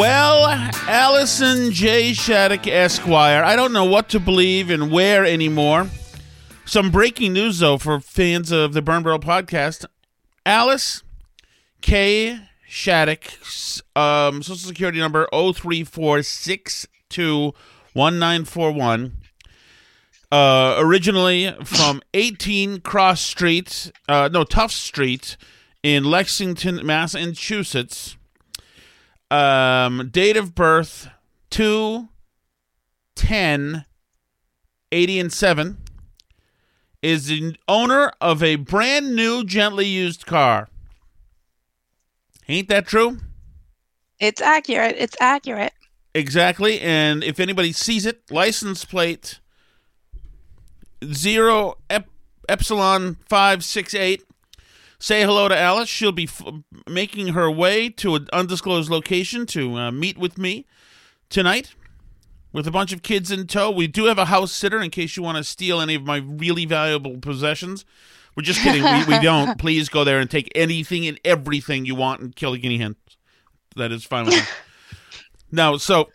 Well, Allison J. Shattuck Esquire, I don't know what to believe and where anymore. Some breaking news, though, for fans of the Burn podcast. Alice K. Shattuck, um, Social Security number 034621941. Uh, originally from 18 Cross Street, uh, no, Tough Street in Lexington, Massachusetts. Um, date of birth 2 10 80 and 7 is the owner of a brand new gently used car. Ain't that true? It's accurate. It's accurate. Exactly. And if anybody sees it, license plate zero ep- epsilon five six eight. Say hello to Alice. She'll be f- making her way to an undisclosed location to uh, meet with me tonight with a bunch of kids in tow. We do have a house sitter in case you want to steal any of my really valuable possessions. We're just kidding. we, we don't. Please go there and take anything and everything you want and kill a guinea hen. That is fine with me. now, so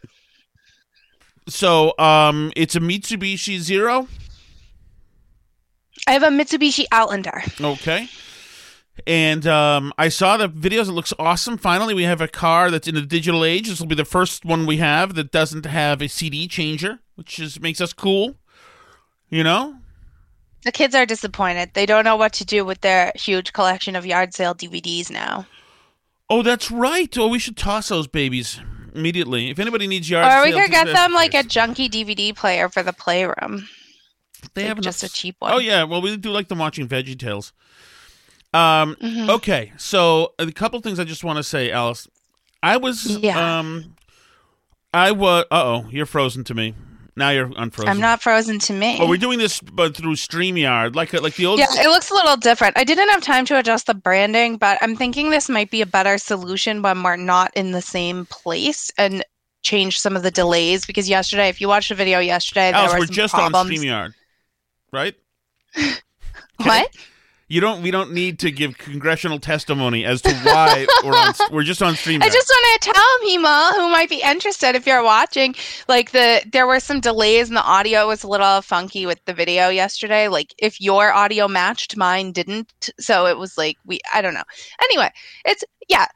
so um, it's a Mitsubishi Zero. I have a Mitsubishi Outlander. Okay. And um, I saw the videos. It looks awesome. Finally, we have a car that's in the digital age. This will be the first one we have that doesn't have a CD changer, which is makes us cool. You know, The kids are disappointed. They don't know what to do with their huge collection of yard sale DVDs now. Oh, that's right. Oh, we should toss those babies immediately. If anybody needs yard or we could get them like a junky DVD player for the playroom. they like have just enough- a cheap one. Oh yeah, well we do like them watching Veggie Tales. Um. Mhm. Okay, so a couple things I just want to say, Alice. I was Yeah. um, I was. Uh oh, you're frozen to me. Now you're unfrozen. I'm not frozen to me. Oh, we're doing this, but through Streamyard, like like the old. Yeah, it looks a little different. I didn't have time to adjust the branding, but I'm thinking this might be a better solution when we're not in the same place and change some of the delays. Because yesterday, if you watched the video yesterday, Alice, there were we're just problems. on Streamyard, right? What? You don't. We don't need to give congressional testimony as to why we're on. We're just on Streamyard. I just want to tell people who might be interested if you're watching, like the there were some delays and the audio was a little funky with the video yesterday. Like if your audio matched, mine didn't. So it was like we I don't know. Anyway, it's yeah.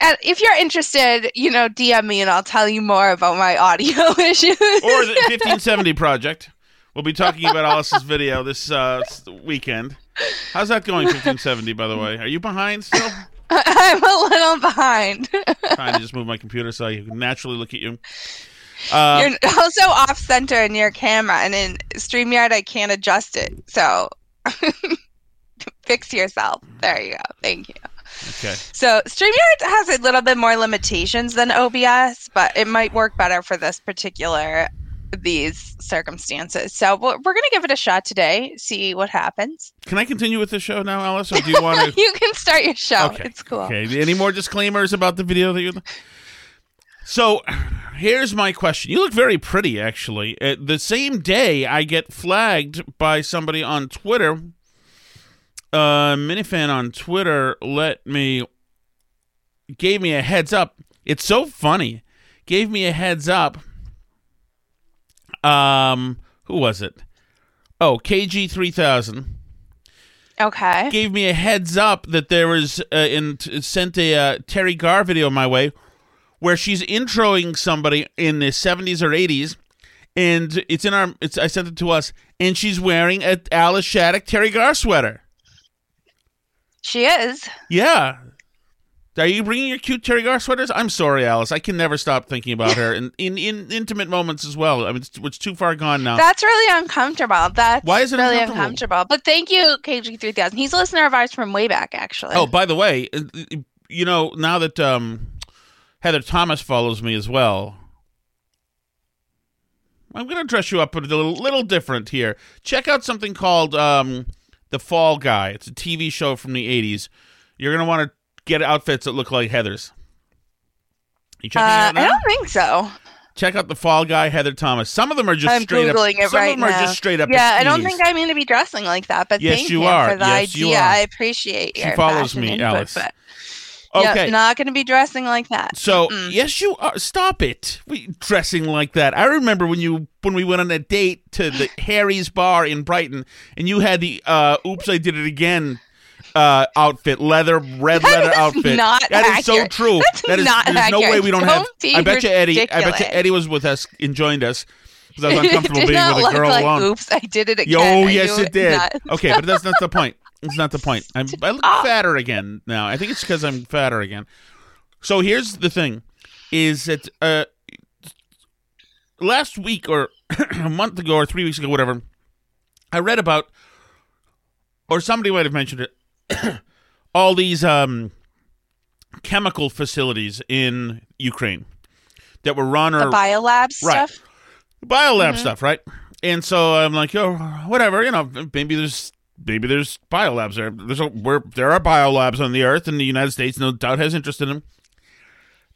And if you're interested, you know, DM me and I'll tell you more about my audio issues. or the 1570 project. We'll be talking about Alice's video this uh, weekend. How's that going, 1570? By the way, are you behind still? I'm a little behind. Trying to just move my computer so I can naturally look at you. Uh, you're also off center in your camera, and in StreamYard, I can't adjust it. So fix yourself. There you go. Thank you. Okay. So StreamYard has a little bit more limitations than OBS, but it might work better for this particular these circumstances. So we're going to give it a shot today, see what happens. Can I continue with the show now, Alice, or do you want to? you can start your show. Okay. It's cool. Okay. Any more disclaimers about the video that you? So, here's my question. You look very pretty, actually. Uh, the same day, I get flagged by somebody on Twitter. Uh, minifan on Twitter let me gave me a heads up. It's so funny. Gave me a heads up. Um, who was it? Oh, KG three thousand Okay. gave me a heads up that there was uh, in sent a uh, Teri Garr video my way where she's introing somebody in the 70s or 80s and it's in our it's I sent it to us and she's wearing a Alice Shattuck Teri Garr sweater. She is. Yeah. Are you bringing your cute Teri Garr sweaters? I'm sorry, Alice. I can never stop thinking about her, and in, in intimate moments as well. I mean, it's, it's too far gone now. That's really uncomfortable. That's Why is it really uncomfortable? uncomfortable? But thank you, KG3000. He's a listener of ours from way back, actually. Oh, by the way, uh, you know now that um, Heather Thomas follows me as well, I'm going to dress you up a little, little different here. Check out something called um, The Fall Guy. It's a TV show from the '80s. You're going to want to get outfits that look like Heather's. You checking Uh, out I don't think so. Check out The Fall Guy, Heather Thomas. Some of them are just I'm straight googling up. it some right of them now. are just straight up. Yeah, I don't think I mean to be dressing like that, but Yes, thank you you, are. for the Yes, you idea. I appreciate She your follows me, input, Alice. But Okay. yeah, not going to be dressing like that. So Mm-mm. yes, you are. Stop it. We dressing like that. I remember when you when we went on a date to the Harry's bar in Brighton, and you had the uh, "Oops, I did it again" uh, outfit, leather red That leather outfit. not That is so true. That's that is. not there's no way we don't, Don't have. I bet you Eddie. I bet you. Eddie was with us and joined us because I was uncomfortable being with a girl like, alone. Oops, I did it again. I yes, it did. not. okay, but that's not the point. It's not the point. I'm, I look Stop. fatter again now. I think it's because I'm fatter again. So here's the thing: is that uh, last week or a month ago or three weeks ago, whatever, I read about, or somebody might have mentioned it, all these um, chemical facilities in Ukraine that were run or The biolab Right. stuff. biolab stuff, right? And so I'm like, oh, whatever, you know, maybe there's maybe there's biolabs there. There's a, where there are biolabs on the earth, and the United States no doubt has interest in them.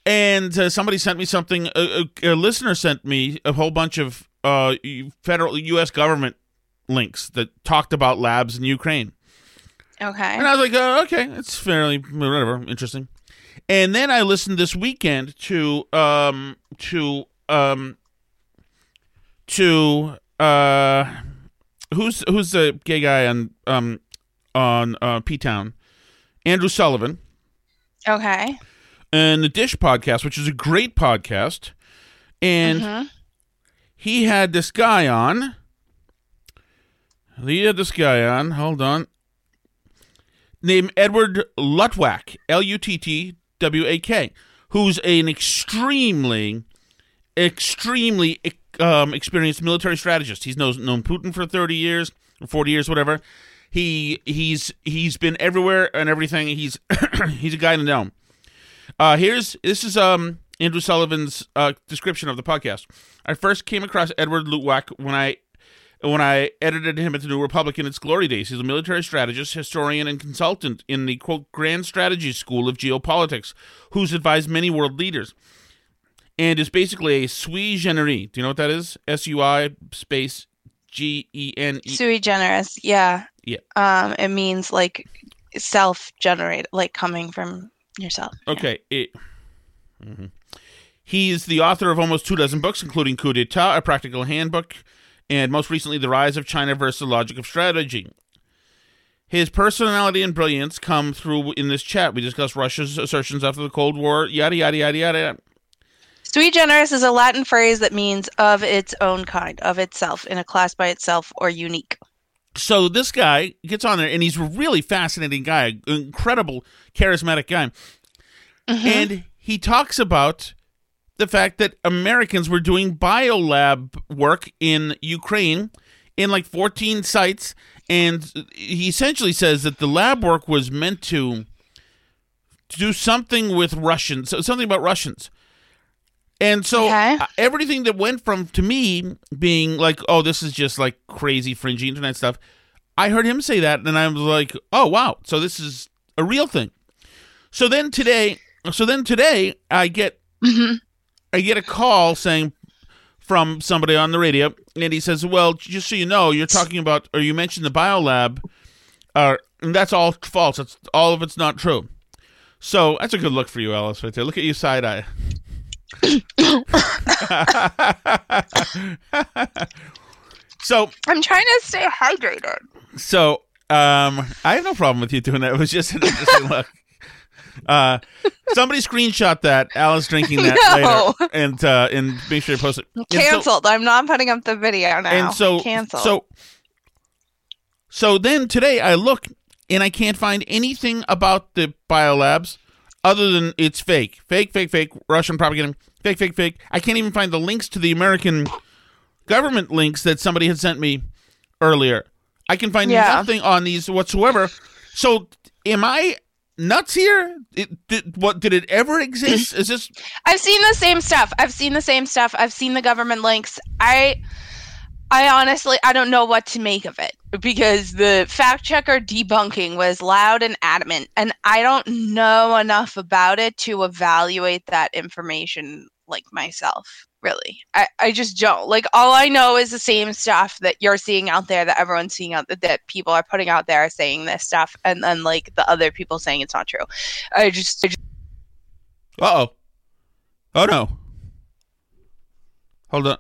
And uh, somebody sent me something. A, a, a listener sent me a whole bunch of uh, federal U.S. government links that talked about labs in Ukraine. Okay. And I was like, oh, okay, it's fairly whatever, interesting. And then I listened this weekend to um to um to uh who's who's the gay guy on um on uh P Town? Andrew Sullivan Okay. and the Dish podcast, which is a great podcast. And Mhm. he had this guy on. He had this guy on. Hold on. Named Edward Luttwak, L U T T W A K, who's an extremely, extremely um, experienced military strategist. He's knows, known Putin for thirty years, or forty years, whatever. He he's he's been everywhere and everything. He's he's a guy to know. Uh, here's this is um Andrew Sullivan's uh, description of the podcast. I first came across Edward Luttwak when I when I edited him at the New Republic in its glory days. He's a military strategist, historian, and consultant in the quote Grand Strategy School of Geopolitics, who's advised many world leaders, and is basically a sui generis. Do you know what that is? S U I space G E N E. Sui generis. Yeah. Yeah. Um, it means like self-generated, like coming from yourself. Okay. It, Mhm. He's the author of almost two dozen books, including Coup d'etat, a practical handbook, and most recently, The Rise of China versus the Logic of Strategy. His personality and brilliance come through in this chat. We discuss Russia's assertions after the Cold War, yada, yada, yada, yada. Sui generis is a Latin phrase that means of its own kind, of itself, in a class by itself, or unique. So this guy gets on there, and he's a really fascinating guy, incredible, charismatic guy. Mm-hmm. And he talks about the fact that Americans were doing biolab work in Ukraine in like 14 sites. And he essentially says that the lab work was meant to to do something with Russians, so- something about Russians. And so Okay. uh, everything that went from to me being like, oh, this is just like crazy fringy internet stuff. I heard him say that, and I was like, oh wow, so this is a real thing. So then today, so then today, I get Mhm. I get a call saying from somebody on the radio, and he says, "Well, just so you know, you're talking about, or you mentioned the biolab, uh, and that's all false. It's all of it's not true." So that's a good look for you, Alice, right there. Look at you side eye. so, I'm trying to stay hydrated. so um, I have no problem with you doing that. It was just an interesting look. Uh, somebody screenshot that Alice drinking that No. later, and uh, and make sure you post it. And so- Canceled. I'm not putting up the video now. and so canceled. so so then today I look and I can't find anything about the biolabs other than it's fake, fake, fake, fake, Russian propaganda, fake, fake, fake. I can't even find the links to the American government links that somebody had sent me earlier. I can find Yeah. nothing on these whatsoever. So am I nuts here? It, did, what did it ever exist? Is this I've seen the same stuff. I've seen the same stuff. I've seen the government links. I I honestly I don't know what to make of it because the fact checker debunking was loud and adamant and I don't know enough about it to evaluate that information like myself. Really. I, I just don't. Like all I know is the same stuff that you're seeing out there that everyone's seeing out that, that people are putting out there saying this stuff and then like the other people saying it's not true. I just, I just Uh oh. Oh no. Hold on.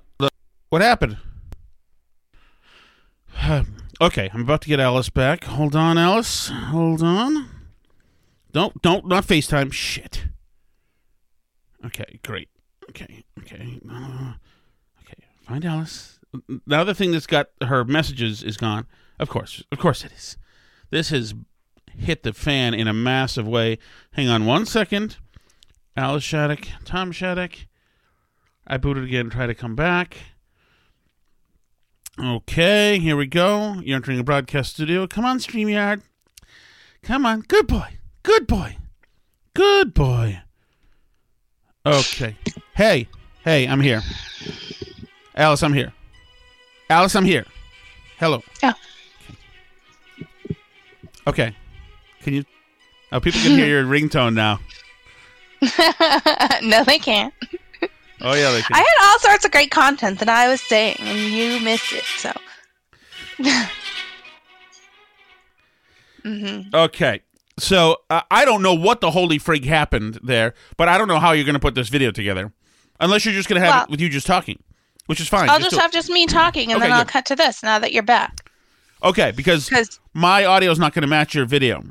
What happened? okay, I'm about to get Alice back. Hold on, Alice. Hold on. Don't don't not FaceTime. Shit. Okay, great. Okay, okay. Uh, okay, find Alice. The other thing that's got her messages is gone. Of course, of course it is. This has hit the fan in a massive way. Hang on one second. Alice Shattuck, Tom Shattuck. I booted again, try to come back. Okay, here we go. You're entering a broadcast studio. Come on, StreamYard. Come on. Good boy. Good boy. Good boy. Okay. Hey, hey, I'm here. Alice, I'm here. Alice, I'm here. Hello. Yeah. Okay. Can you? Oh, people can hear your ringtone now. no, they can't. Oh yeah, they can. I had all sorts of great content that I was saying, and you missed it. So, mm-hmm. Okay. So uh, I don't know what the holy frig happened there, but I don't know how you're going to put this video together, unless you're just going to have Well- it with you just talking, which is fine. I'll Just just have just me talking, and Okay, then I'll cut to this now that you're back. okay, because my audio is not going to match your video.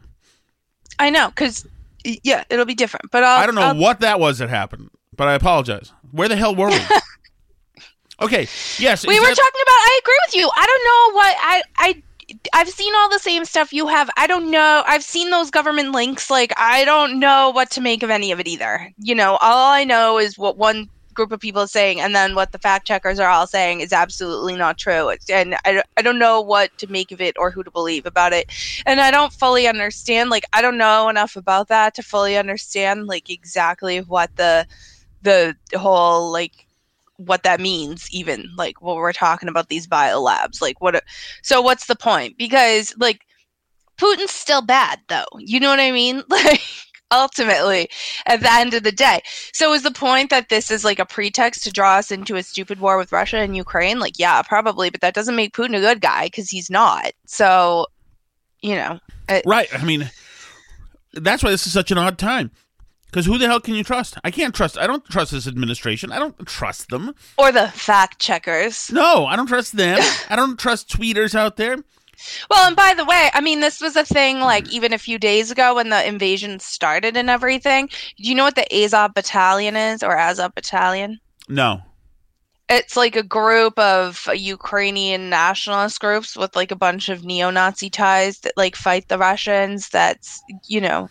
I know, because yeah, it'll be different. But I'll, I don't know I'll- what that was that happened, but I apologize. Where the hell were we? okay. Yes. we were that- talking about. I agree with you. I don't know what I I. I've seen all the same stuff you have. I don't know. I've seen those government links. Like, I don't know what to make of any of it either. You know, all I know is what one group of people saying, and then what the fact checkers are all saying is absolutely not true. And I, I don't know what to make of it or who to believe about it. And I don't fully understand. Like, I don't know enough about that to fully understand, like, exactly what the the whole like what that means even like what we're talking about these biolabs like what so what's the point because like putin's still bad though you know what i mean like ultimately at the end of the day so is the point that this is like a pretext to draw us into a stupid war with russia and ukraine like yeah probably but that doesn't make putin a good guy because he's not so you know it, Right. I mean, that's why this is such an odd time. Because who the hell can you trust? I can't trust. I don't trust this administration. I don't trust them. or the fact checkers No, I don't trust them. I don't trust tweeters out there. Well, and by the way, I mean this was a thing like even a few days ago when the invasion started and everything. Do you know what the Azov Battalion is or Azov Battalion? No. It's like a group of Ukrainian nationalist groups with like a bunch of neo-Nazi ties that like fight the Russians. That's you know,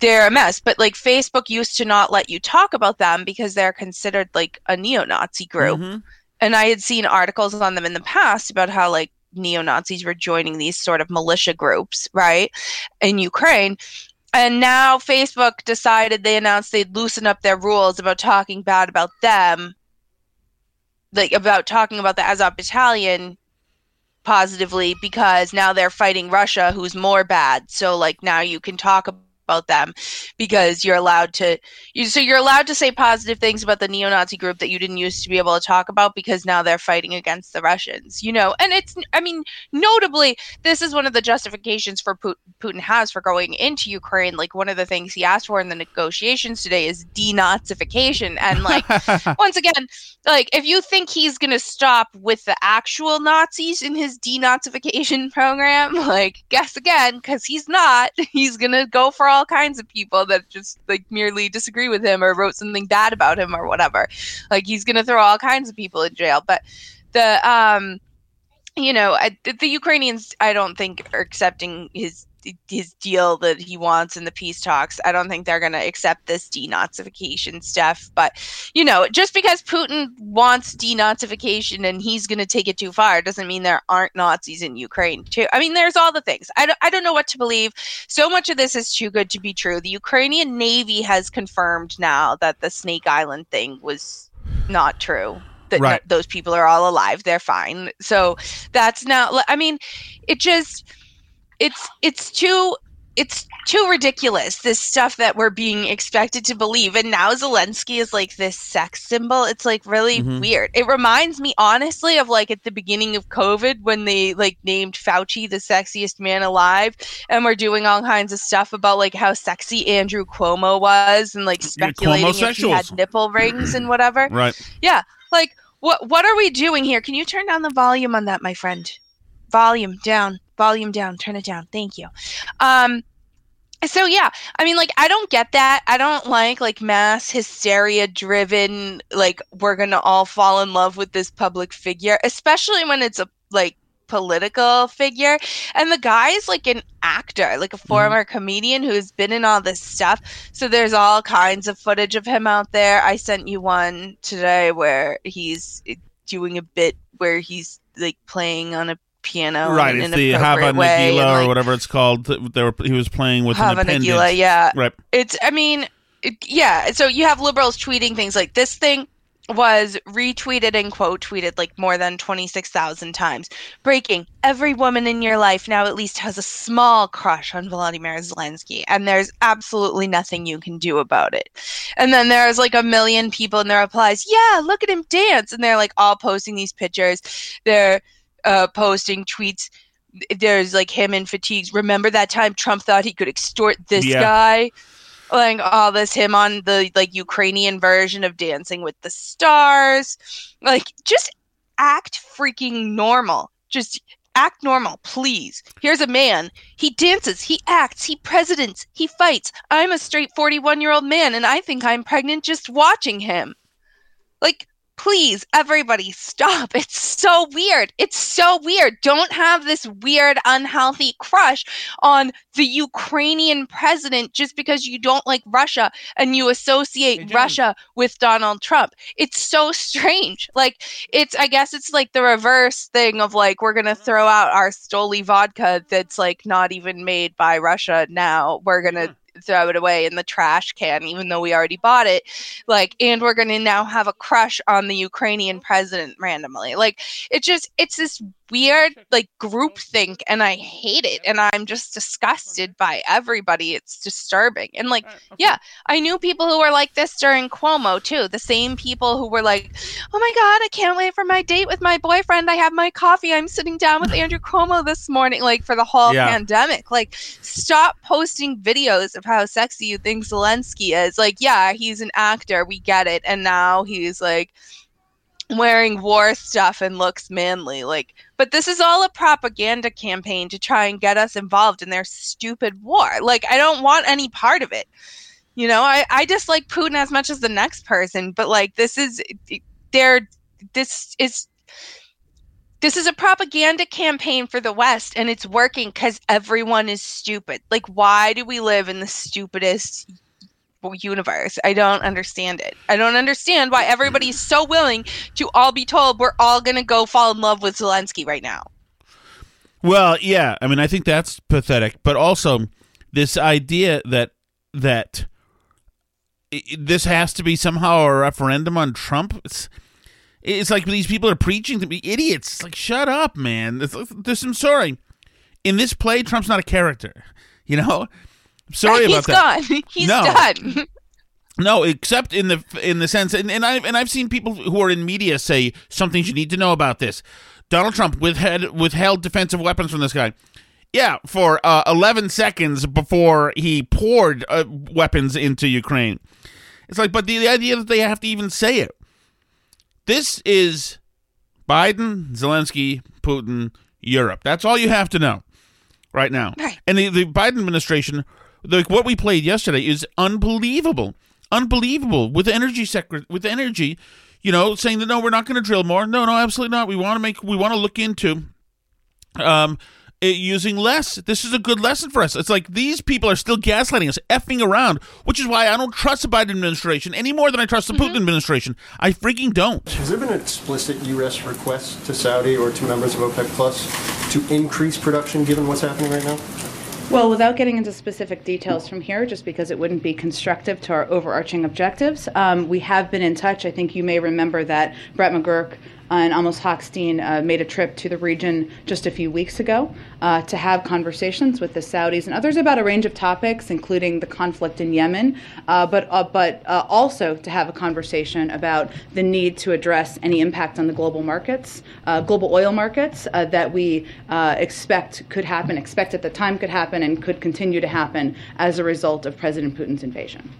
they're a mess. But like Facebook used to not let you talk about them because they're considered like a neo-Nazi group Mhm. and I had seen articles on them in the past about how like neo Nazis were joining these sort of militia groups, right, in Ukraine. and now Facebook decided they announced they'd loosen up their rules about talking bad about them, like about talking about the Azov battalion positively because now they're fighting Russia, who's more bad. So like now you can talk about them because you're allowed to you, so you're allowed to say positive things about the neo-nazi group that you didn't used to be able to talk about because now they're fighting against the russians you know? And it's i mean notably this is one of the justifications for putin has for going into ukraine. Like one of the things he asked for in the negotiations today is denazification. And like once again like if you think he's going to stop with the actual nazis in his denazification program like guess again because he's not. He's going to go for all all kinds of people that just like merely disagree with him or wrote something bad about him or whatever. Like he's to throw all kinds of people in jail. But the um you know, I, the Ukrainians I don't think are accepting his his deal that he wants in the peace talks. I don't think they're going to accept this denazification stuff. But, you know, just because Putin wants denazification and he's going to take it too far doesn't mean there aren't Nazis in Ukraine, too. I mean, there's all the things. I don't, I don't know what to believe. So much of this is too good to be true. The Ukrainian Navy has confirmed now that the Snake Island thing was not true that right. those people are all alive they're fine. So that's now i mean it just it's it's too it's too ridiculous this stuff that we're being expected to believe. And now zelensky is like this sex symbol. It's like really mm-hmm. weird. It reminds me honestly of like at the beginning of covid when they like named fauci the sexiest man alive and we're doing all kinds of stuff about like how sexy andrew cuomo was and like speculating if he had nipple rings and whatever. Right. Yeah like what what are we doing here? Can you turn down the volume on that my friend? Volume down volume down turn it down. Thank you. Um so yeah i mean like i don't get that. I don't like like mass hysteria driven like we're gonna all fall in love with this public figure especially when it's a like political figure and the guy is like an actor like a mm-hmm. former mm-hmm. comedian who's been in all this stuff so there's all kinds of footage of him out there i sent you one today where he's doing a bit where he's like playing on a piano. Right, it's the Hava Nagila like, or whatever it's called. They were, he was playing with Hava an Nagila, yeah. Right. It's, I mean, it, yeah. So you have liberals tweeting things like this thing was retweeted and quote tweeted like more than 26,000 times. Breaking, every woman in your life now at least has a small crush on Volodymyr Zelensky, and there's absolutely nothing you can do about it. And then there's like a million people in the replies, yeah, look at him dance. And they're like all posting these pictures. They're uh, posting tweets. There's like him in fatigues. Remember that time Trump thought he could extort this yeah. guy? Like all this, him on the like Ukrainian version of Dancing with the Stars. Like, just act freaking normal. Just act normal, please. Here's a man. He dances, he acts, he presidents, he fights. I'm a straight 41 year old man, and I think I'm pregnant just watching him. Like, please everybody stop. It's so weird. It's so weird. Don't have this weird unhealthy crush on the ukrainian president just because you don't like russia and you associate russia with donald trump. It's so strange. Like it's i guess it's like the reverse thing of like we're gonna mm-hmm. throw out our stoli vodka that's like not even made by russia now. We're gonna hmm. Throw it away in the trash can, even though we already bought it. Like, and we're going to now have a crush on the Ukrainian president randomly. Like, it just, it's this weird like group think and I hate it and I'm just disgusted by everybody. It's disturbing. And like, uh, yeah, I knew people who were like this during Cuomo too. The same people who were like, "Oh my god, I can't wait for my date with my boyfriend. I have my coffee. I'm sitting down with Andrew Cuomo this morning like for the whole yeah. pandemic." Like, stop posting videos of how sexy you think Zelensky is. Like, yeah, he's an actor. We get it. And now he's like wearing war stuff and looks manly. Like, but this is all a propaganda campaign to try and get us involved in their stupid war. Like, I don't want any part of it. You know, I, I dislike Putin as much as the next person, but like, this is, they're, this is, this is a propaganda campaign for the West and it's working because everyone is stupid. Like, why do we live in the stupidest universe. I don't understand it. I don't understand why everybody's so willing to all be told we're all going to go fall in love with Zelensky right now. Well, yeah. I mean, I think that's pathetic, but also this idea that that this has to be somehow a referendum on Trump. It's it's like these people are preaching to be idiots. It's like shut up, man. It's, this, I'm sorry. In this play, Trump's not a character. You know. Sorry He's about that. gone. He's No. done. No, except in the in the sense, and, and I've and I've seen people who are in media say some things you need to know about this. Donald Trump withheld withheld defensive weapons from this guy. Yeah, for uh, 11 seconds before he poured uh, weapons into Ukraine. It's like, but the, the idea that they have to even say it. This is Biden, Zelensky, Putin, Europe. That's all you have to know right now. Right. And the, the Biden administration, like what we played yesterday, is unbelievable, unbelievable. With the energy sector, with the energy, you know, saying that no, we're not going to drill more. No, no, absolutely not. We want to make, we want to look into, um, it using less. This is a good lesson for us. It's like these people are still gaslighting us, effing around, which is why I don't trust the Biden administration any more than I trust the Putin administration. I freaking don't. Has there been an explicit U.S. request to Saudi or to members of OPEC Plus to increase production given what's happening right now? Well, without getting into specific details from here, just because it wouldn't be constructive to our overarching objectives, um, we have been in touch. I think you may remember that Brett McGurk and Amos Hochstein uh, made a trip to the region just a few weeks ago uh, to have conversations with the Saudis and others about a range of topics, including the conflict in Yemen, uh, but uh, but uh, also to have a conversation about the need to address any impact on the global markets, uh, global oil markets that we expect could happen, expect at the time could happen, and could continue to happen as a result of President Putin's invasion.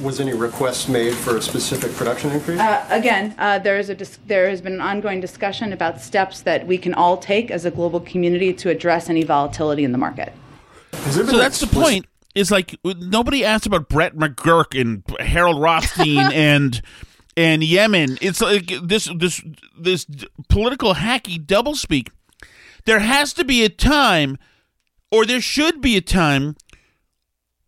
Was any request made for a specific production increase? Uh, again, uh, there is a dis- there has been an ongoing discussion about steps that we can all take as a global community to address any volatility in the market. Has there been So an that's the point. Is like nobody asked about Brett McGurk and Harold Rothstein and and Yemen. It's like this this this political hacky doublespeak. There has to be a time, or there should be a time,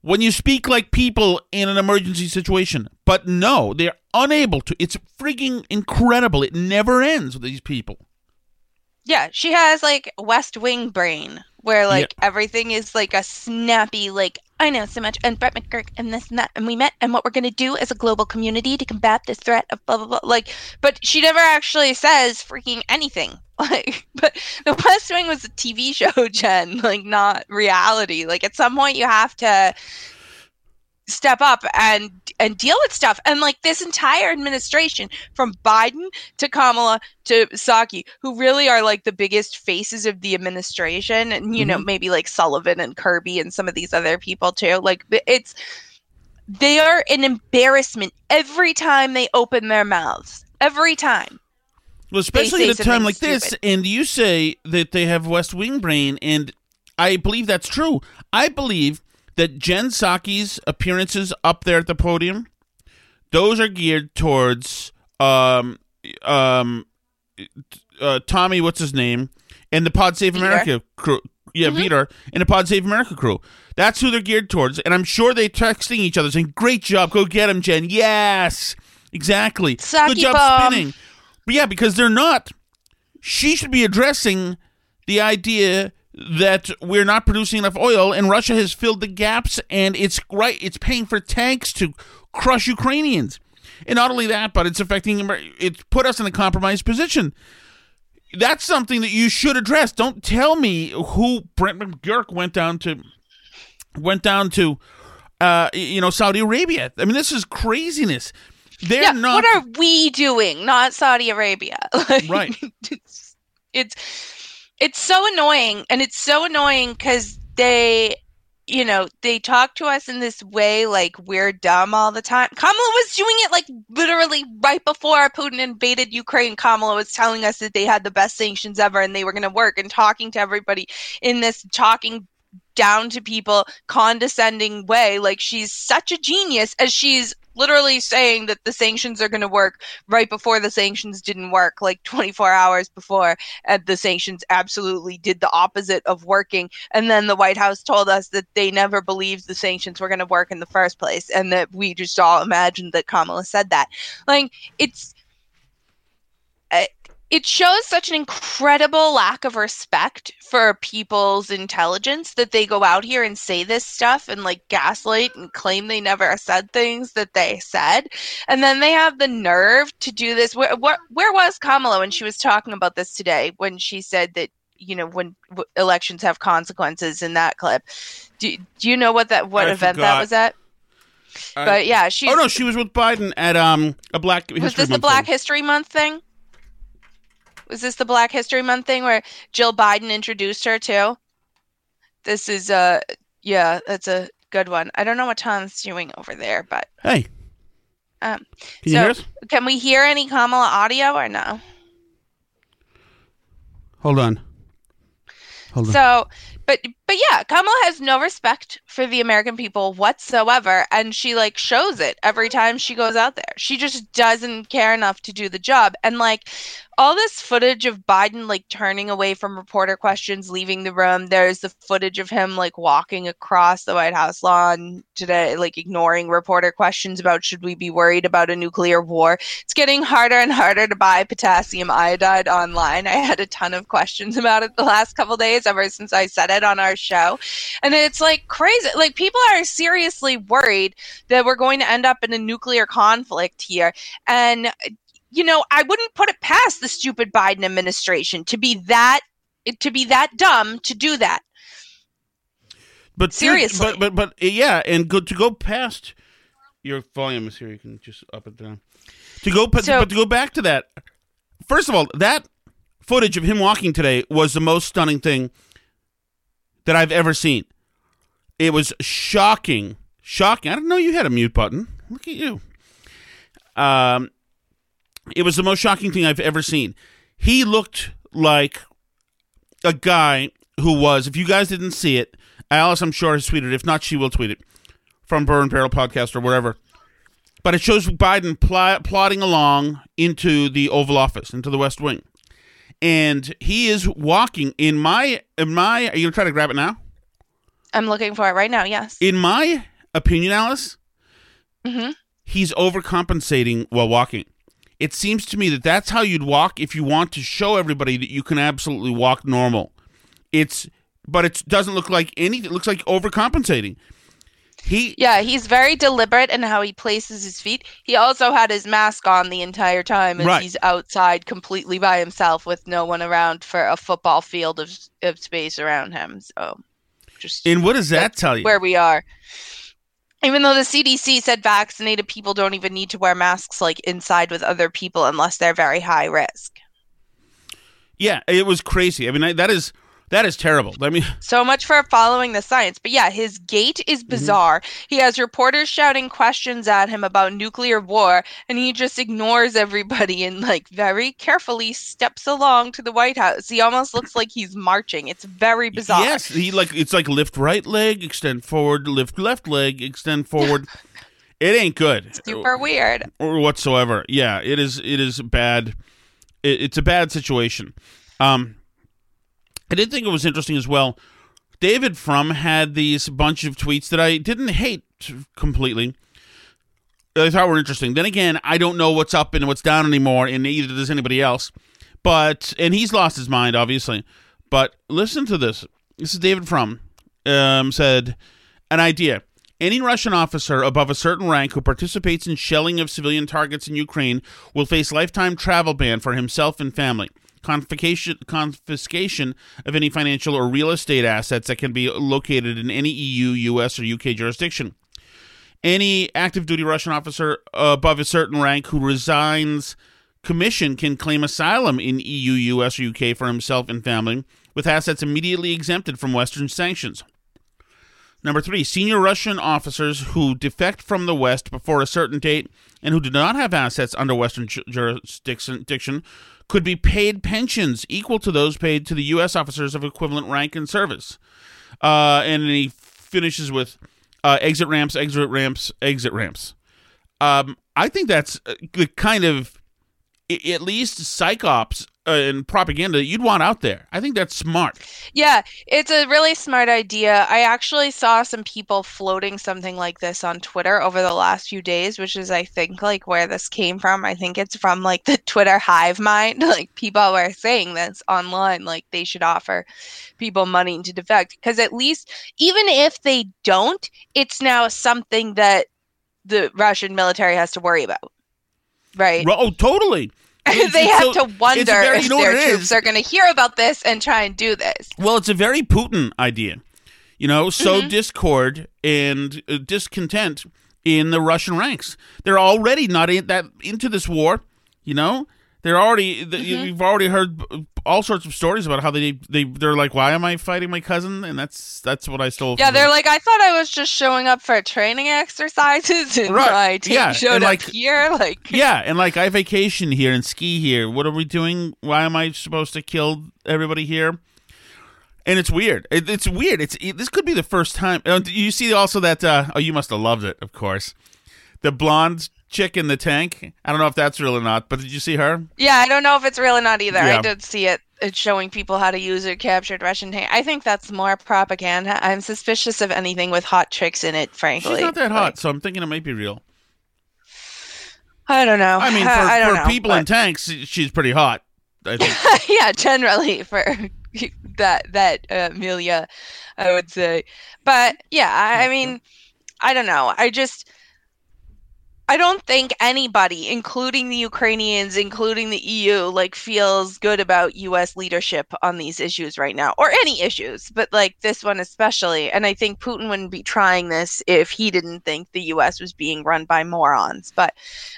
when you speak like people in an emergency situation. But no, they're unable to. It's freaking incredible. It never ends with these people. Yeah, she has like West Wing brain, where like everything is like a snappy, like I know so much, and Brett McGurk, and this and that, and we met, and what we're gonna do as a global community to combat this threat of blah blah blah. Like, but she never actually says freaking anything. Like, but the West Wing was a TV show, Jen, like not reality. Like at some point you have to step up and and deal with stuff. And like this entire administration, from Biden to Kamala to Psaki, who really are like the biggest faces of the administration, and you know mm-hmm. maybe like Sullivan and Kirby and some of these other people too. Like it's they are an embarrassment every time they open their mouths. Every time. Well, especially at a time like this, and you say that they have West Wing brain, and I believe that's true. I believe that Jen Psaki's appearances up there at the podium, those are geared towards um um uh, Tommy, what's his name, and the Pod Save Vietor. America crew. Yeah, Vietor and the Pod Save America crew. That's who they're geared towards, and I'm sure they're texting each other saying, "Great job, go get him, Jen." Yes, exactly. Saki Good job bomb. spinning. But yeah, because they're not. She should be addressing the idea that we're not producing enough oil, and Russia has filled the gaps, and it's right. It's paying for tanks to crush Ukrainians, and not only that, but it's affecting. It's put us in a compromised position. That's something that you should address. Don't tell me who Brent McGurk went down to. Went down to, uh, you know, Saudi Arabia. I mean, this is craziness. They're yeah, not. what are we doing? Not Saudi Arabia. Like, Right. It's, it's it's so annoying, and it's so annoying because they, you know, they talk to us in this way like we're dumb all the time. Kamala was doing it like literally right before Putin invaded Ukraine. Kamala was telling us that they had the best sanctions ever, and they were going to work, and talking to everybody in this talking down to people condescending way like she's such a genius as she's literally saying that the sanctions are going to work right before the sanctions didn't work like 24 hours before and the sanctions absolutely did the opposite of working. And then the white house told us that they never believed the sanctions were going to work in the first place and that we just all imagined that kamala said that. Like it's it shows such an incredible lack of respect for people's intelligence that they go out here and say this stuff and like gaslight and claim they never said things that they said and then they have the nerve to do this where, where, where was kamala when she was talking about this today when she said that you know when w- elections have consequences in that clip do, do you know what that what I event forgot. that was at I- but yeah she oh no, she was with Biden at um a Black History was this the Black thing. History Month thing? Was this the Black History Month thing where Jill Biden introduced her too? This is uh yeah, that's a good one. I don't know what Tom's doing over there, but Hey, um can you so hear us? can we hear any Kamala audio or no? Hold on. Hold on. So, but but yeah, Kamala has no respect for the American people whatsoever, and she like shows it every time she goes out there. She just doesn't care enough to do the job, and like all this footage of Biden like turning away from reporter questions, leaving the room. There's the footage of him like walking across the White House lawn today, like ignoring reporter questions about should we be worried about a nuclear war. It's getting harder and harder to buy potassium iodide online. I had a ton of questions about it the last couple days ever since I said it on our show. And it's like crazy. Like people are seriously worried that we're going to end up in a nuclear conflict here. And you know, I wouldn't put it past the stupid Biden administration to be that to be that dumb to do that. But Seriously. but but but yeah, and go to go past your volume is here. You can just up it down. To go, but, So- but to go back to that. First of all, that footage of him walking today was the most stunning thing that I've ever seen. It was shocking, shocking. I didn't know you had a mute button. Look at you. Um, it was the most shocking thing I've ever seen. He looked like a guy who was, if you guys didn't see it, Alice, I'm sure, has tweeted. If not, she will tweet it from Burn Barrel Podcast or wherever. But it shows Biden pl- plodding along into the Oval Office, into the West Wing, and he is walking. In my, in my, are you gonna try to grab it now? I'm looking for it right now. Yes. In my opinion, Alice, Mhm. he's overcompensating while walking. It seems to me that that's how you'd walk if you want to show everybody that you can absolutely walk normal. It's, but it doesn't look like anything. It looks like overcompensating. He, Yeah, he's very deliberate in how he places his feet. He also had his mask on the entire time as Right. he's outside completely by himself with no one around for a football field of, of space around him. So just and what does that tell you? where we are. Even though the CDC said vaccinated people don't even need to wear masks like inside with other people unless they're very high risk. Yeah, it was crazy. I mean, I, that is that is terrible. I mean, So much for following the science. But yeah, his gait is bizarre. He has reporters shouting questions at him about nuclear war, and he just ignores everybody and, like, very carefully steps along to the White House. He almost looks like he's marching. It's very bizarre. yes, he like it's like lift right leg, extend forward, lift left leg, extend forward. it ain't good. Super weird. or whatsoever. Yeah, it is. It is bad. It, it's a bad situation. Um, I did think it was interesting as well. David Frum had these bunch of tweets that I didn't hate completely. I thought were interesting. Then again, I don't know what's up and what's down anymore, and neither does anybody else. But and he's lost his mind, obviously. But listen to this. This is David Frum. Um, said an idea. Any Russian officer above a certain rank who participates in shelling of civilian targets in Ukraine will face lifetime travel ban for himself and family. Confiscation, confiscation of any financial or real estate assets that can be located in any EU, US, or UK jurisdiction. Any active duty Russian officer above a certain rank who resigns commission can claim asylum in EU, US, or UK for himself and family, with assets immediately exempted from Western sanctions. Number three, senior Russian officers who defect from the West before a certain date and who do not have assets under Western ju- jurisdiction could be paid pensions equal to those paid to the U.S. officers of equivalent rank and service. Uh, and he finishes with uh, exit ramps, exit ramps, exit ramps. Um, I think that's uh, the kind of, at least psychops uh, and propaganda that you'd want out there. I think that's smart. Yeah, it's a really smart idea. I actually saw some people floating something like this on Twitter over the last few days, which is I think like where this came from. I think it's from like the Twitter hive mind. Like people were saying this online, like they should offer people money to defect because at least even if they don't, it's now something that the Russian military has to worry about. Right? Oh, totally. They have so- to wonder very- if their troops is? are going to hear about this and try and do this. Well, it's a very Putin idea. You know, sow Mm-hmm. discord and uh, discontent in the Russian ranks. They're already not in that into this war. You know, they're already. The, Mm-hmm. You've already heard uh, all sorts of stories about how they they they're like, why am I fighting my cousin? And that's that's what I stole. Yeah, they're them. like, I thought I was just showing up for training exercises, and Right, my team yeah, showed and, up like- here. Like, yeah, and like I vacation here and ski here. What are we doing? Why am I supposed to kill everybody here? And it's weird. It, it's weird. It's it, this could be the first time. Uh, you see also that. Uh, oh, you must have loved it. Of course, the blonde chick in the tank. I don't know if that's real or not, but did you see her? yeah, I don't know if it's real or not either. Yeah. I did see it. It's showing people how to use a captured Russian tank. I think that's more propaganda. I'm suspicious of anything with hot chicks in it, frankly. She's not that hot, Like, so I'm thinking it might be real. I don't know. I mean, for, I for know, people but- in tanks, she's pretty hot. I think. yeah, generally for that that uh, Amelia, I would say. But yeah, I, I mean, I don't know. I just I don't think anybody, including the Ukrainians, including the EU, like feels good about US leadership on these issues right now or any issues, but like this one especially. And I think Putin wouldn't be trying this if he didn't think the US was being run by morons. But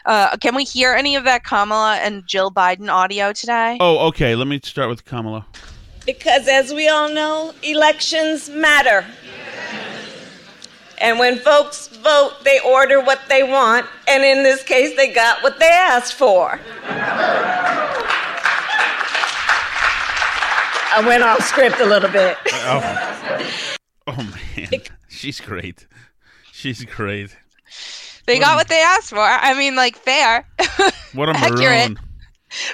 uh, can we hear any of that Kamala and Jill Biden audio today? oh, okay. Let me start with Kamala. Because as we all know, elections matter. And when folks vote, they order what they want, and in this case, they got what they asked for. I went off script a little bit. Oh, oh man, she's great. She's great. They got what they asked for. I mean, like, fair. What a Accurate.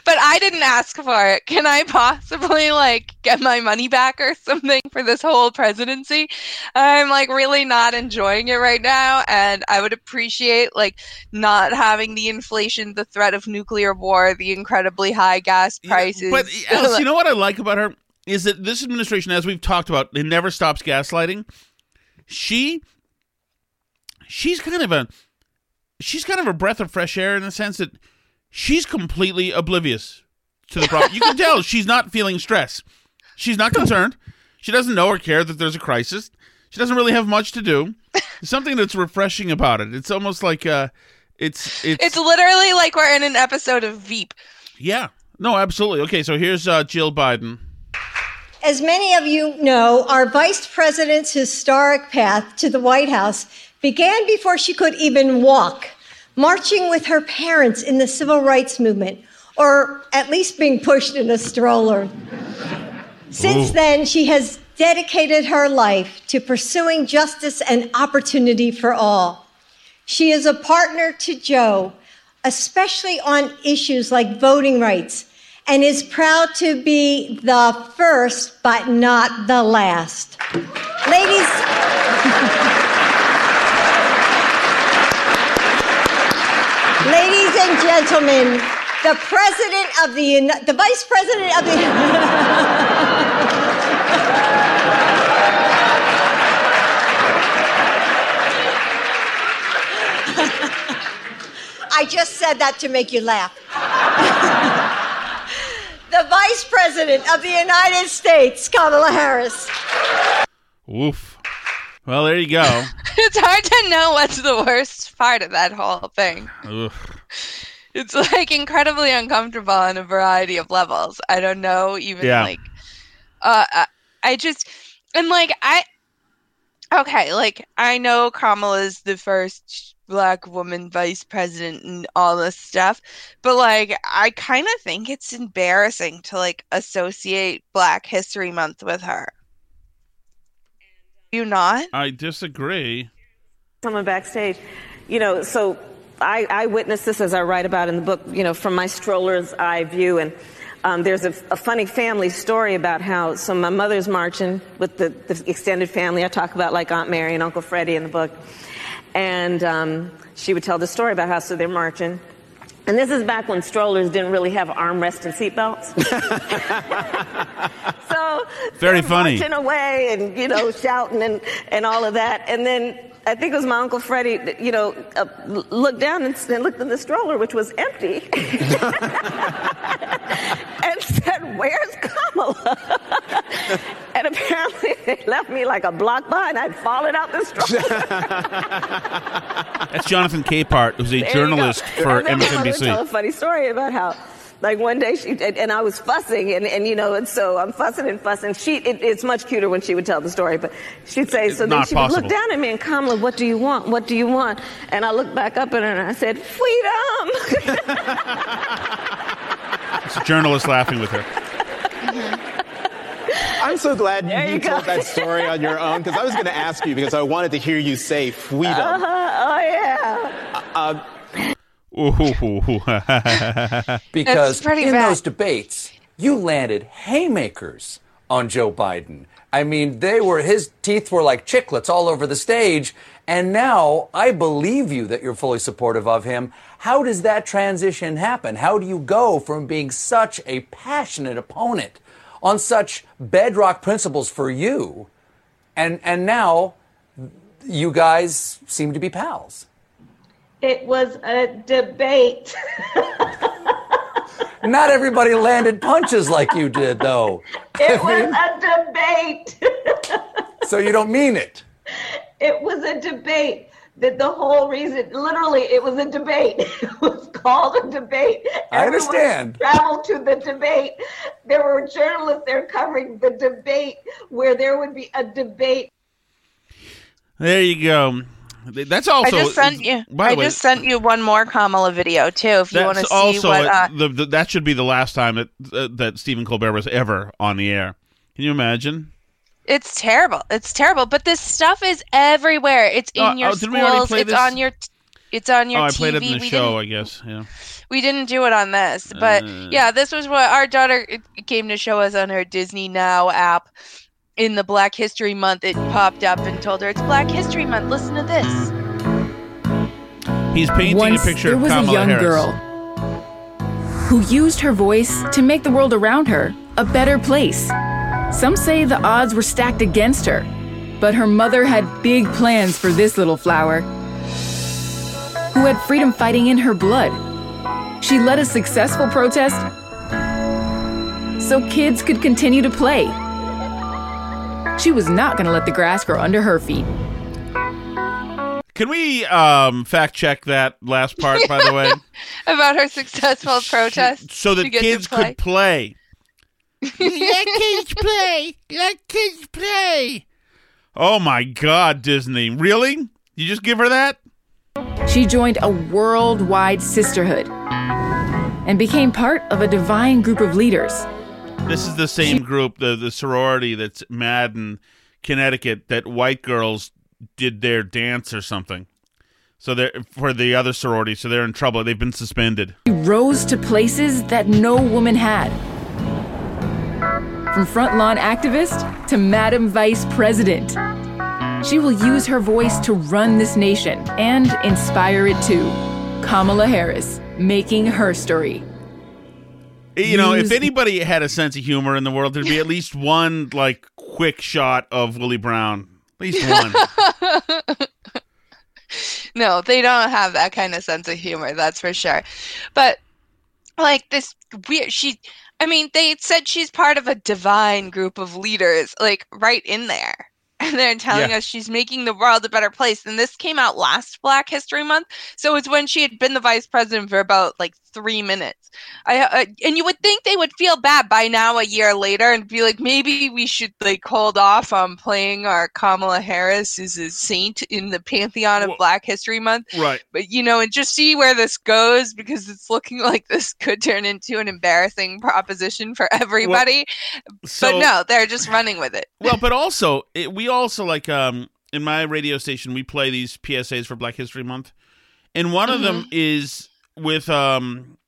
But I didn't ask for it. Can I possibly, like, get my money back or something for this whole presidency? I'm, like, really not enjoying it right now. And I would appreciate, like, not having the inflation, the threat of nuclear war, the incredibly high gas Yeah, prices. But Alice, you know what I like about her is that this administration, as we've talked about, it never stops gaslighting. She, she's kind of a, she's kind of a breath of fresh air in the sense that she's completely oblivious to the problem. you can tell she's not feeling stress. She's not concerned. She doesn't know or care that there's a crisis. She doesn't really have much to do. There's something that's refreshing about it. It's almost like uh, it's it's it's literally like we're in an episode of Veep. yeah. No, absolutely. Okay, so here's uh, Jill Biden. As many of you know, our vice president's historic path to the White House began before she could even walk, marching with her parents in the civil rights movement, or at least being pushed in a stroller. Since Ooh. then, she has dedicated her life to pursuing justice and opportunity for all. She is a partner to Joe, especially on issues like voting rights, and is proud to be the first but not the last. Ladies, Ladies and gentlemen, the president of the the vice president of the I just said that to make you laugh. the vice president of the United States, Kamala Harris. Woof. Well, there you go. it's hard to know what's the worst part of that whole thing. Ugh. It's like incredibly uncomfortable on a variety of levels. I don't know even Yeah. like uh I, I just and like I okay, like I know Kamala's the first black woman vice president and all this stuff, but like I kind of think it's embarrassing to like associate Black History Month with her. You not? I disagree. someone backstage, you know, so I, I witnessed this as I write about in the book, you know, from my stroller's eye view. And Um, there's a, a, funny family story about how, so my mother's marching with the, the, extended family. I talk about like Aunt Mary and Uncle Freddie in the book. And um, she would tell the story about how, so they're marching. And this is back when strollers didn't really have armrests and seatbelts. so very funny. Marching away and you know shouting and and all of that, and then I think it was my Uncle Freddie, you know, uh, looked down and, and, looked in the stroller, which was empty, and said, Where's Kamala? and apparently they left me like a block behind. I'd fallen out the stroller. That's Jonathan Capehart, who's a there journalist for MSNBC. tell a funny story about how like one day she and I was fussing and, and you know and so I'm fussing and fussing. She it, it's much cuter when she would tell the story, but she'd say so. Then she possible. would look down at me and Kamala, what do you want? What do you want? And I looked back up at her and I said, freedom. it's a journalist laughing with her. I'm so glad you, you, you told that story on your own because I was going to ask you because I wanted to hear you say freedom. Uh-huh. Oh yeah. Uh, uh because in bad. those debates, you landed haymakers on Joe Biden. I mean, they were his teeth were like chiclets all over the stage, and now I believe you that you're fully supportive of him. How does that transition happen? How do you go from being such a passionate opponent on such bedrock principles for you, and and now you guys seem to be pals? It was a debate. Not everybody landed punches like you did, though. It was a debate. so you don't mean it? It was a debate. That the whole reason, literally, it was a debate. It was called a debate. I understand. Traveled to the debate. There were journalists there covering the debate, where there would be a debate. There you go. That's also. I just sent you. I way, just sent you one more Kamala video too. If you want to see also what. Uh, the, the, that should be the last time that uh, that Stephen Colbert was ever on the air. Can you imagine? It's terrible. It's terrible. But this stuff is everywhere. It's in uh, your oh, schools. It's this? on your. It's on your. Oh, I TV. played it in the we show. I guess. Yeah. We didn't do it on this, but uh. yeah, this was what our daughter came to show us on her Disney Now app in the Black History Month, it popped up and told her it's Black History Month. Listen to this. He's painting Once, a picture there was of Kamala a young Harris. girl who used her voice to make the world around her a better place. Some say the odds were stacked against her, but her mother had big plans for this little flower who had freedom fighting in her blood. She led a successful protest so kids could continue to play she was not going to let the grass grow under her feet. Can we um, fact check that last part, by the way? About her successful protest? So that kids play. could play. let kids play. Let kids play. Oh my God, Disney. Really? You just give her that? She joined a worldwide sisterhood and became part of a divine group of leaders this is the same group, the the sorority that's mad in Connecticut that white girls did their dance or something. So they're for the other sorority, so they're in trouble. They've been suspended. She rose to places that no woman had. From front lawn activist to Madam Vice President. She will use her voice to run this nation and inspire it too. Kamala Harris, making her story. You know, if anybody had a sense of humor in the world, there'd be at least one like quick shot of Willie Brown. At least one. no, they don't have that kind of sense of humor, that's for sure. But like this weird she I mean, they said she's part of a divine group of leaders, like right in there and they're telling yeah. us she's making the world a better place. And this came out last Black History Month, so it's when she had been the vice president for about like three minutes. I uh, and you would think they would feel bad by now, a year later, and be like, maybe we should like hold off on playing our Kamala Harris is a saint in the pantheon of well, Black History Month, right? But you know, and just see where this goes because it's looking like this could turn into an embarrassing proposition for everybody. Well, so, but no, they're just running with it. Well, but also it, we also like um in my radio station we play these PSAs for Black History Month, and one mm-hmm. of them mm-hmm. is with um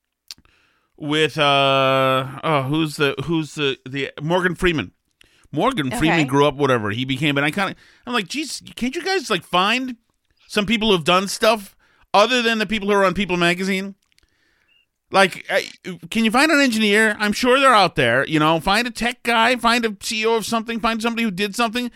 with uh oh who's the who's the the Morgan Freeman. Morgan Freeman Okay. grew up whatever he became, but I kind of I'm like, geez, can't you guys like find some people who've done stuff other than the people who are on People Magazine? Like, I- can you find an engineer? I'm sure they're out there. You know, find a tech guy, find a CEO of something, find somebody who did something.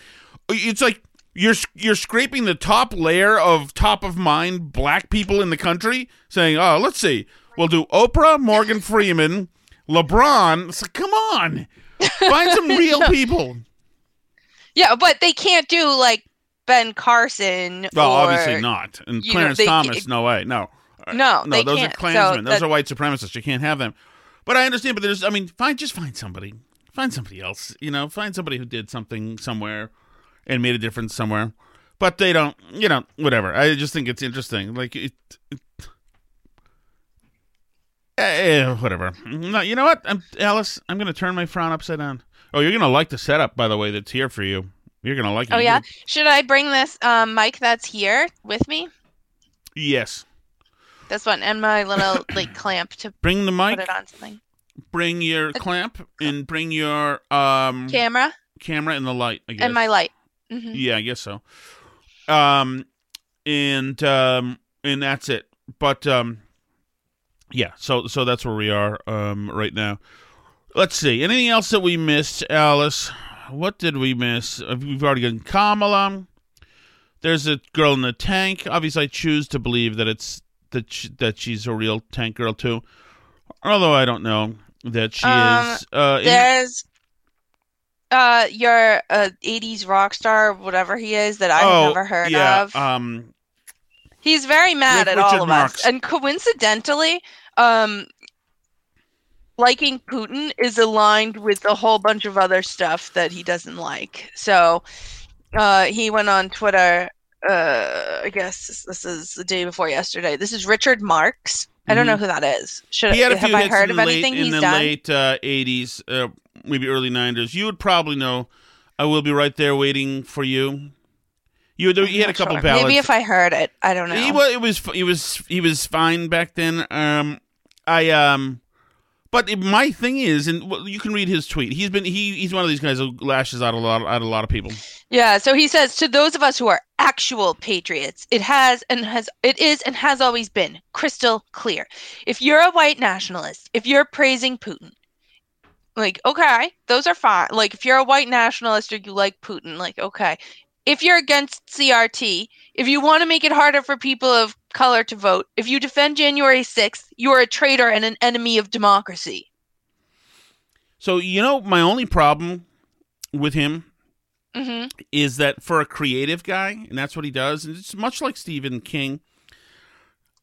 It's like you're you're scraping the top layer of top of mind black people in the country, saying, "Oh, let's see, we'll do Oprah, Morgan Freeman, LeBron." It's like, come on, find some real people. Yeah, but they can't do like Ben Carson. Well, or, obviously not. And know, Clarence they Thomas, no way, no, Uh, No, no, those are Klansmen. So those that- are white supremacists. You can't have them. But I understand. But there's, I mean, find just find somebody, find somebody else. You know, find somebody who did something somewhere and made a difference somewhere. But they don't. You know, whatever. I just think it's interesting. Like it. it eh, eh, whatever. No, you know what, I'm, Alice? I'm going to turn my frown upside down. Oh, you're going to like the setup, by the way. That's here for you. You're going to like it. Oh yeah. Should I bring this um, mic that's here with me? Yes. This one and my little like clamp to Bring the mic. put it on something. bring your clamp and bring your um Camera camera and the light. And my light. Hmm Yeah, I guess so. Um, and um, and that's it. But um, yeah. So so that's where we are um right now. Let's see. Anything else that we missed, Alice? What did we miss? We've already gotten Kamala. There's a girl in the tank. Obviously, I choose to believe that it's that she, that she's a real tank girl too. Although I don't know that she Um, is. Uh, in- There's uh your uh 80s rock star, whatever he is that I've oh, never heard yeah, of. Um, He's very mad at all of Marx. us. And coincidentally, um liking Putin is aligned with a whole bunch of other stuff that he doesn't like. So uh he went on Twitter uh I guess this is the day before yesterday. This is Richard Marx. I don't know who that is. Should he had a have I heard of late, anything in he's the done? late uh, 80s, uh, maybe early 90s. You would probably know. I will be right there waiting for you. You he had a couple sure. ballads. Maybe if I heard it, I don't know. He was, it was he was he was fine back then. Um, I um, but it- my thing is, and well, you can read his tweet. He's been he he's one of these guys who lashes out a lot at a lot of people. Yeah, so he says to those of us who are actual patriots, it has and has it is and has always been crystal clear. If you're a white nationalist, if you're praising Putin, like okay, those are fine. Like if you're a white nationalist or you like Putin, like okay. If you're against CRT, if you want to make it harder for people of color to vote, if you defend January 6th, you're a traitor and an enemy of democracy. So you know, my only problem with him Mhm. is that for a creative guy, and that's what he does, and it's much like Stephen King.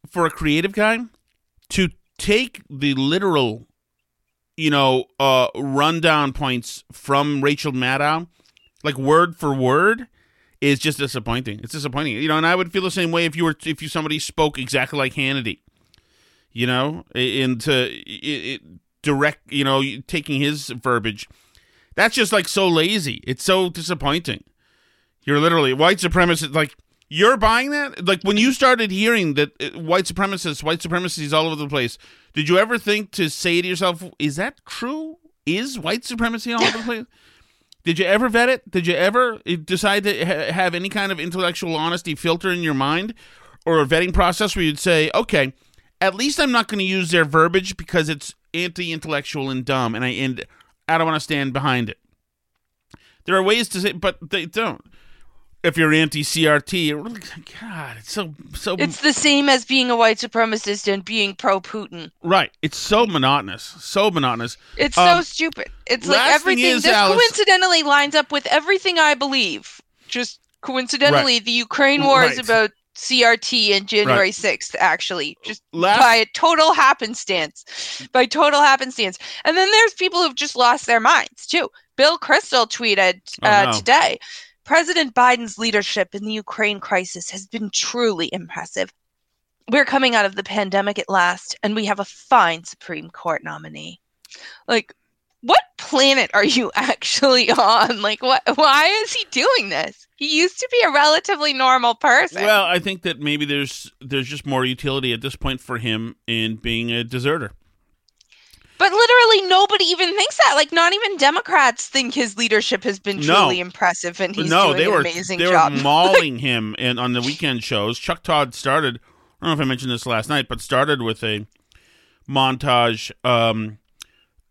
For a creative guy, to take the literal, you know, uh, rundown points from Rachel Maddow, like word for word, is just disappointing. It's disappointing, you know. And I would feel the same way if you were if you somebody spoke exactly like Hannity, you know, into it, it, direct, you know, taking his verbiage. That's just like so lazy. It's so disappointing. You're literally white supremacist. Like you're buying that. Like when you started hearing that uh, white supremacists, white supremacies all over the place. Did you ever think to say to yourself, "Is that true? Is white supremacy all over the place?" Did you ever vet it? Did you ever uh, decide to ha- have any kind of intellectual honesty filter in your mind, or a vetting process where you'd say, "Okay, at least I'm not going to use their verbiage because it's anti-intellectual and dumb, and I and I don't want to stand behind it." There are ways to say, but they don't. If you're anti-CRT, God, it's so so It's the same as being a white supremacist and being pro Putin. right. It's so monotonous, so monotonous. It's so Um, stupid. It's like everything. is, this Alice- coincidentally lines up with everything I believe. Just coincidentally, Right. the Ukraine war is about CRT and January Right. 6th, actually. Just Last- by a total happenstance. By total happenstance. And then there's people who've just lost their minds, too. Bill Kristol tweeted Oh, uh, no. today President Biden's leadership in the Ukraine crisis has been truly impressive. We're coming out of the pandemic at last, and we have a fine Supreme Court nominee. Like, what planet are you actually on? Like, what? Why is he doing this? He used to be a relatively normal person. Well, I think that maybe there's there's just more utility at this point for him in being a deserter. But literally nobody even thinks that. Like not even Democrats think his leadership has been truly No. impressive and he's no, doing they an were amazing they job. were mauling him in on the weekend shows. Chuck Todd started. I don't know if I mentioned this last night, but started with a montage um,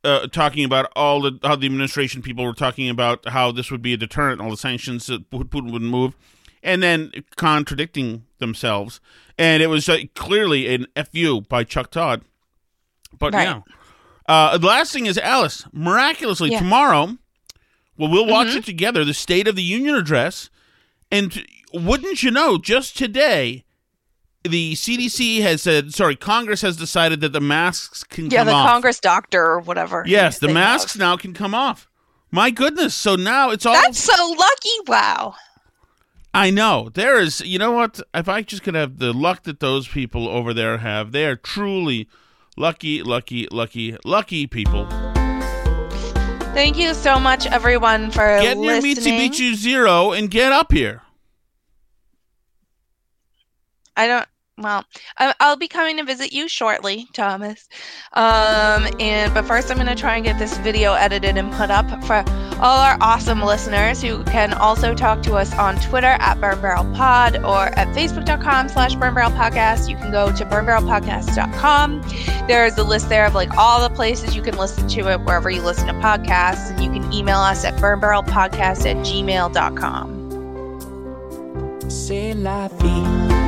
uh, talking about all the how the administration people were talking about how this would be a deterrent, all the sanctions that Putin wouldn't move, and then contradicting themselves. And it was uh, clearly an fu by Chuck Todd. But Right. yeah, uh, the last thing is Alice. Miraculously, Yeah. tomorrow, well, we'll watch Mhm. it together. The State of the Union address, and wouldn't you know, just today, the CDC has said, sorry, Congress has decided that the masks can yeah, the off. Congress doctor or whatever. Yes, the masks have. now can come off. My goodness! So now it's all. That's so lucky. Wow. I know there is. You know what? If I just could have the luck that those people over there have, they are truly lucky, lucky, lucky, lucky people. Thank you so much, everyone, for Get your listening. Mitsubishi Zero and get up here. I don't. Well, I'll be coming to visit you shortly, Thomas. Um, and but first, I'm going to try and get this video edited and put up for all our awesome listeners who can also talk to us on Twitter at Burn Barrel Pod or at Facebook.com slash Burn Barrel Podcast. You can go to burnbarrelpodcast.com. There's a list there of like all the places you can listen to it wherever you listen to podcasts, and you can email us at burnbarrelpodcast at gmail.com. C'est la vie.